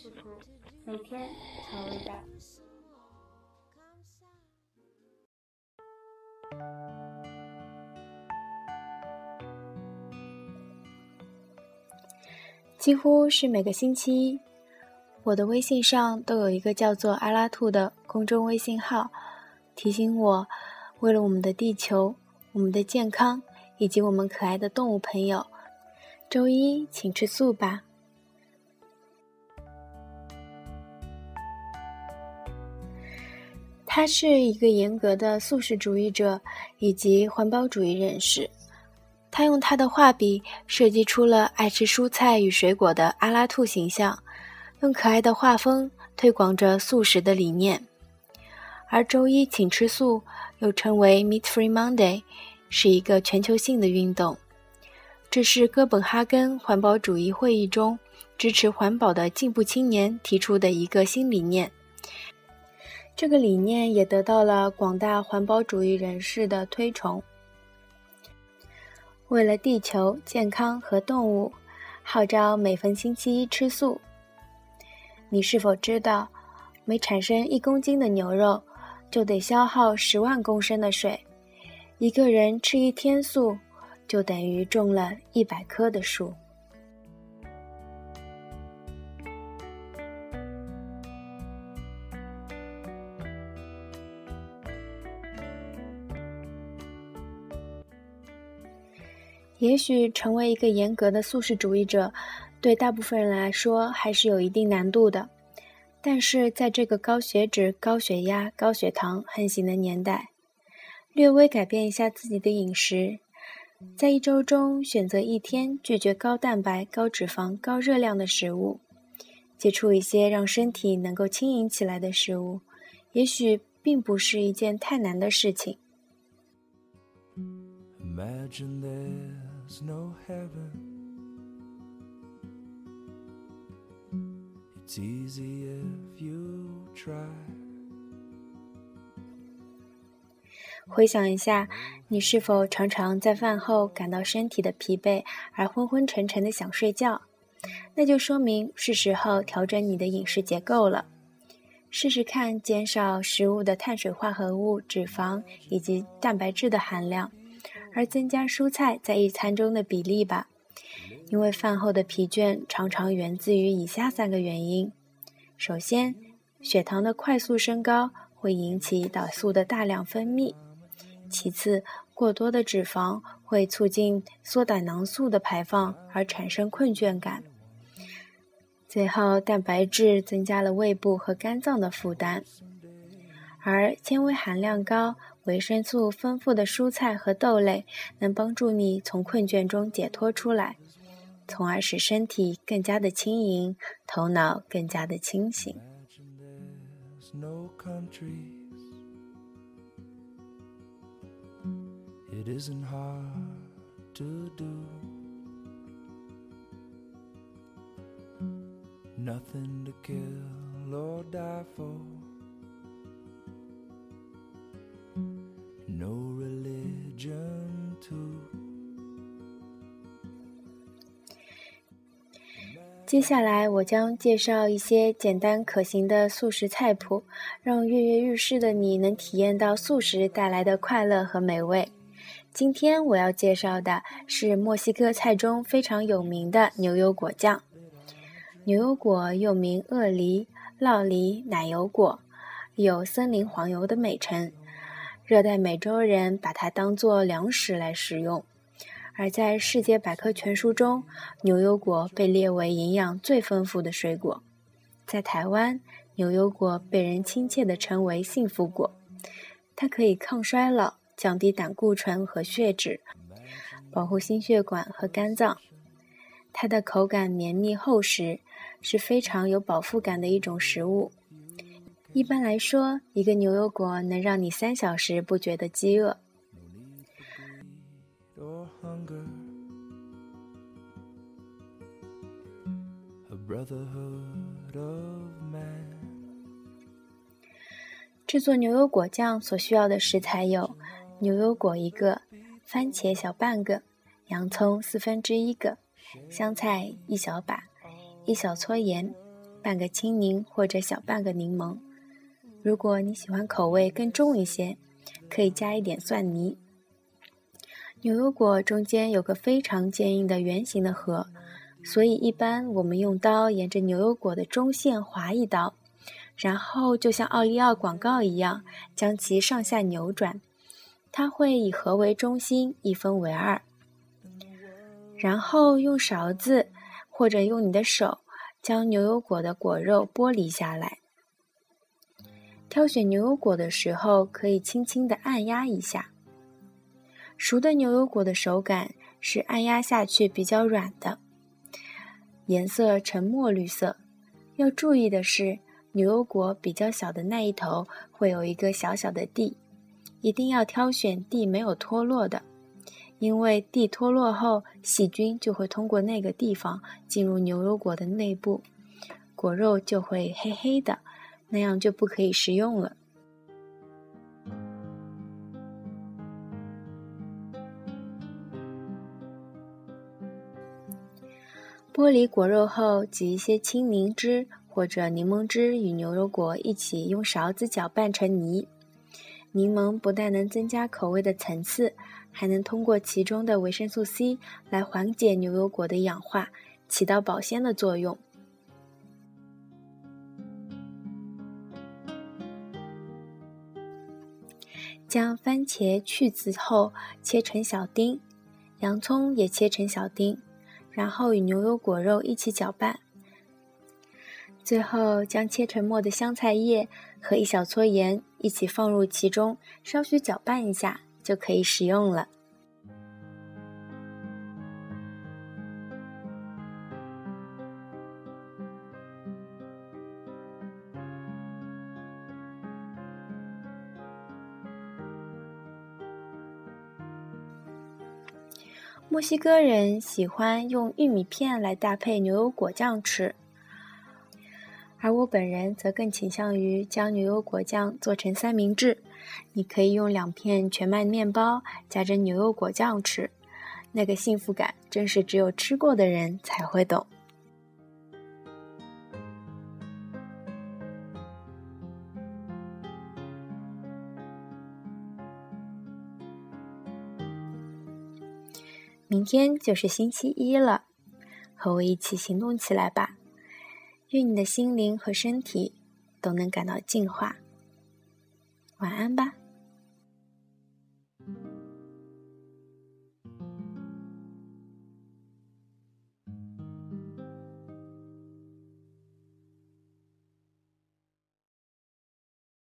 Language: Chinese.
深夜食谱，每天调味道。几乎是每个星期一，我的微信上都有一个叫做“阿拉兔”的公众微信号，提醒我，为了我们的地球、我们的健康以及我们可爱的动物朋友，周一请吃素吧。他是一个严格的素食主义者以及环保主义人士。他用他的画笔设计出了爱吃蔬菜与水果的阿拉兔形象，用可爱的画风推广着素食的理念。而周一请吃素，又称为 Meat Free Monday，是一个全球性的运动。这是哥本哈根环保主义会议中支持环保的进步青年提出的一个新理念。这个理念也得到了广大环保主义人士的推崇。为了地球健康和动物，号召每逢星期一吃素。你是否知道，每产生一公斤的牛肉，就得消耗十万公升的水？一个人吃一天素，就等于种了一百棵的树。也许成为一个严格的素食主义者，对大部分人来说还是有一定难度的。但是在这个高血脂、高血压、高血糖横行的年代，略微改变一下自己的饮食，在一周中选择一天拒绝高蛋白、高脂肪、高热量的食物，接触一些让身体能够轻盈起来的食物，也许并不是一件太难的事情。No heaven. It's easy if you try. 回想一下，你是否常常在饭后感到身体的疲惫而昏昏沉沉的想睡觉？那就说明是时候调整你的饮食结构了。试试看减少食物的碳水化合物、脂肪以及蛋白质的含量。而增加蔬菜在一餐中的比例吧，因为饭后的疲倦常常源自于以下三个原因：首先，血糖的快速升高会引起胰岛素的大量分泌；其次，过多的脂肪会促进缩胆囊素的排放而产生困倦感；最后，蛋白质增加了胃部和肝脏的负担，而纤维含量高。维生素丰富的蔬菜和豆类能帮助你从困倦中解脱出来从而使身体更加的轻盈头脑更加的清醒。It isn't hard to do. Nothing to kill or die for. 接下来，我将介绍一些简单可行的素食菜谱，让跃跃欲试的你能体验到素食带来的快乐和美味。今天我要介绍的是墨西哥菜中非常有名的牛油果酱。牛油果又名鳄梨、酪梨、奶油果，有“森林黄油”的美称。热带美洲人把它当作粮食来食用。而在世界百科全书中，牛油果被列为营养最丰富的水果。在台湾，牛油果被人亲切地称为“幸福果”。它可以抗衰老、降低胆固醇和血脂，保护心血管和肝脏。它的口感绵密厚实，是非常有饱腹感的一种食物。一般来说，一个牛油果能让你三小时不觉得饥饿。制作牛油果酱所需要的食材有：牛油果一个，番茄小半个，洋葱四分之一个，香菜一小把，一小撮盐，半个青柠或者小半个柠檬。如果你喜欢口味更重一些，可以加一点蒜泥。牛油果中间有个非常坚硬的圆形的核，所以一般我们用刀沿着牛油果的中线划一刀，然后就像奥利奥广告一样将其上下扭转，它会以核为中心一分为二，然后用勺子或者用你的手将牛油果的果肉剥离下来。挑选牛油果的时候，可以轻轻地按压一下。熟的牛油果的手感是按压下去比较软的，颜色呈墨绿色。要注意的是，牛油果比较小的那一头会有一个小小的蒂，一定要挑选蒂没有脱落的，因为蒂脱落后，细菌就会通过那个地方进入牛油果的内部，果肉就会黑黑的，那样就不可以食用了。剥离果肉后，挤一些青柠汁或者柠檬汁与牛油果一起用勺子搅拌成泥。柠檬不但能增加口味的层次，还能通过其中的维生素 C 来缓解牛油果的氧化，起到保鲜的作用。将番茄去籽后切成小丁，洋葱也切成小丁。然后与牛油果肉一起搅拌，最后将切成末的香菜叶和一小撮盐一起放入其中，稍许搅拌一下就可以食用了。墨西哥人喜欢用玉米片来搭配牛油果酱吃，而我本人则更倾向于将牛油果酱做成三明治。你可以用两片全麦面包夹着牛油果酱吃，那个幸福感真是只有吃过的人才会懂。明天就是星期一了，和我一起行动起来吧！愿你的心灵和身体都能感到净化。晚安吧。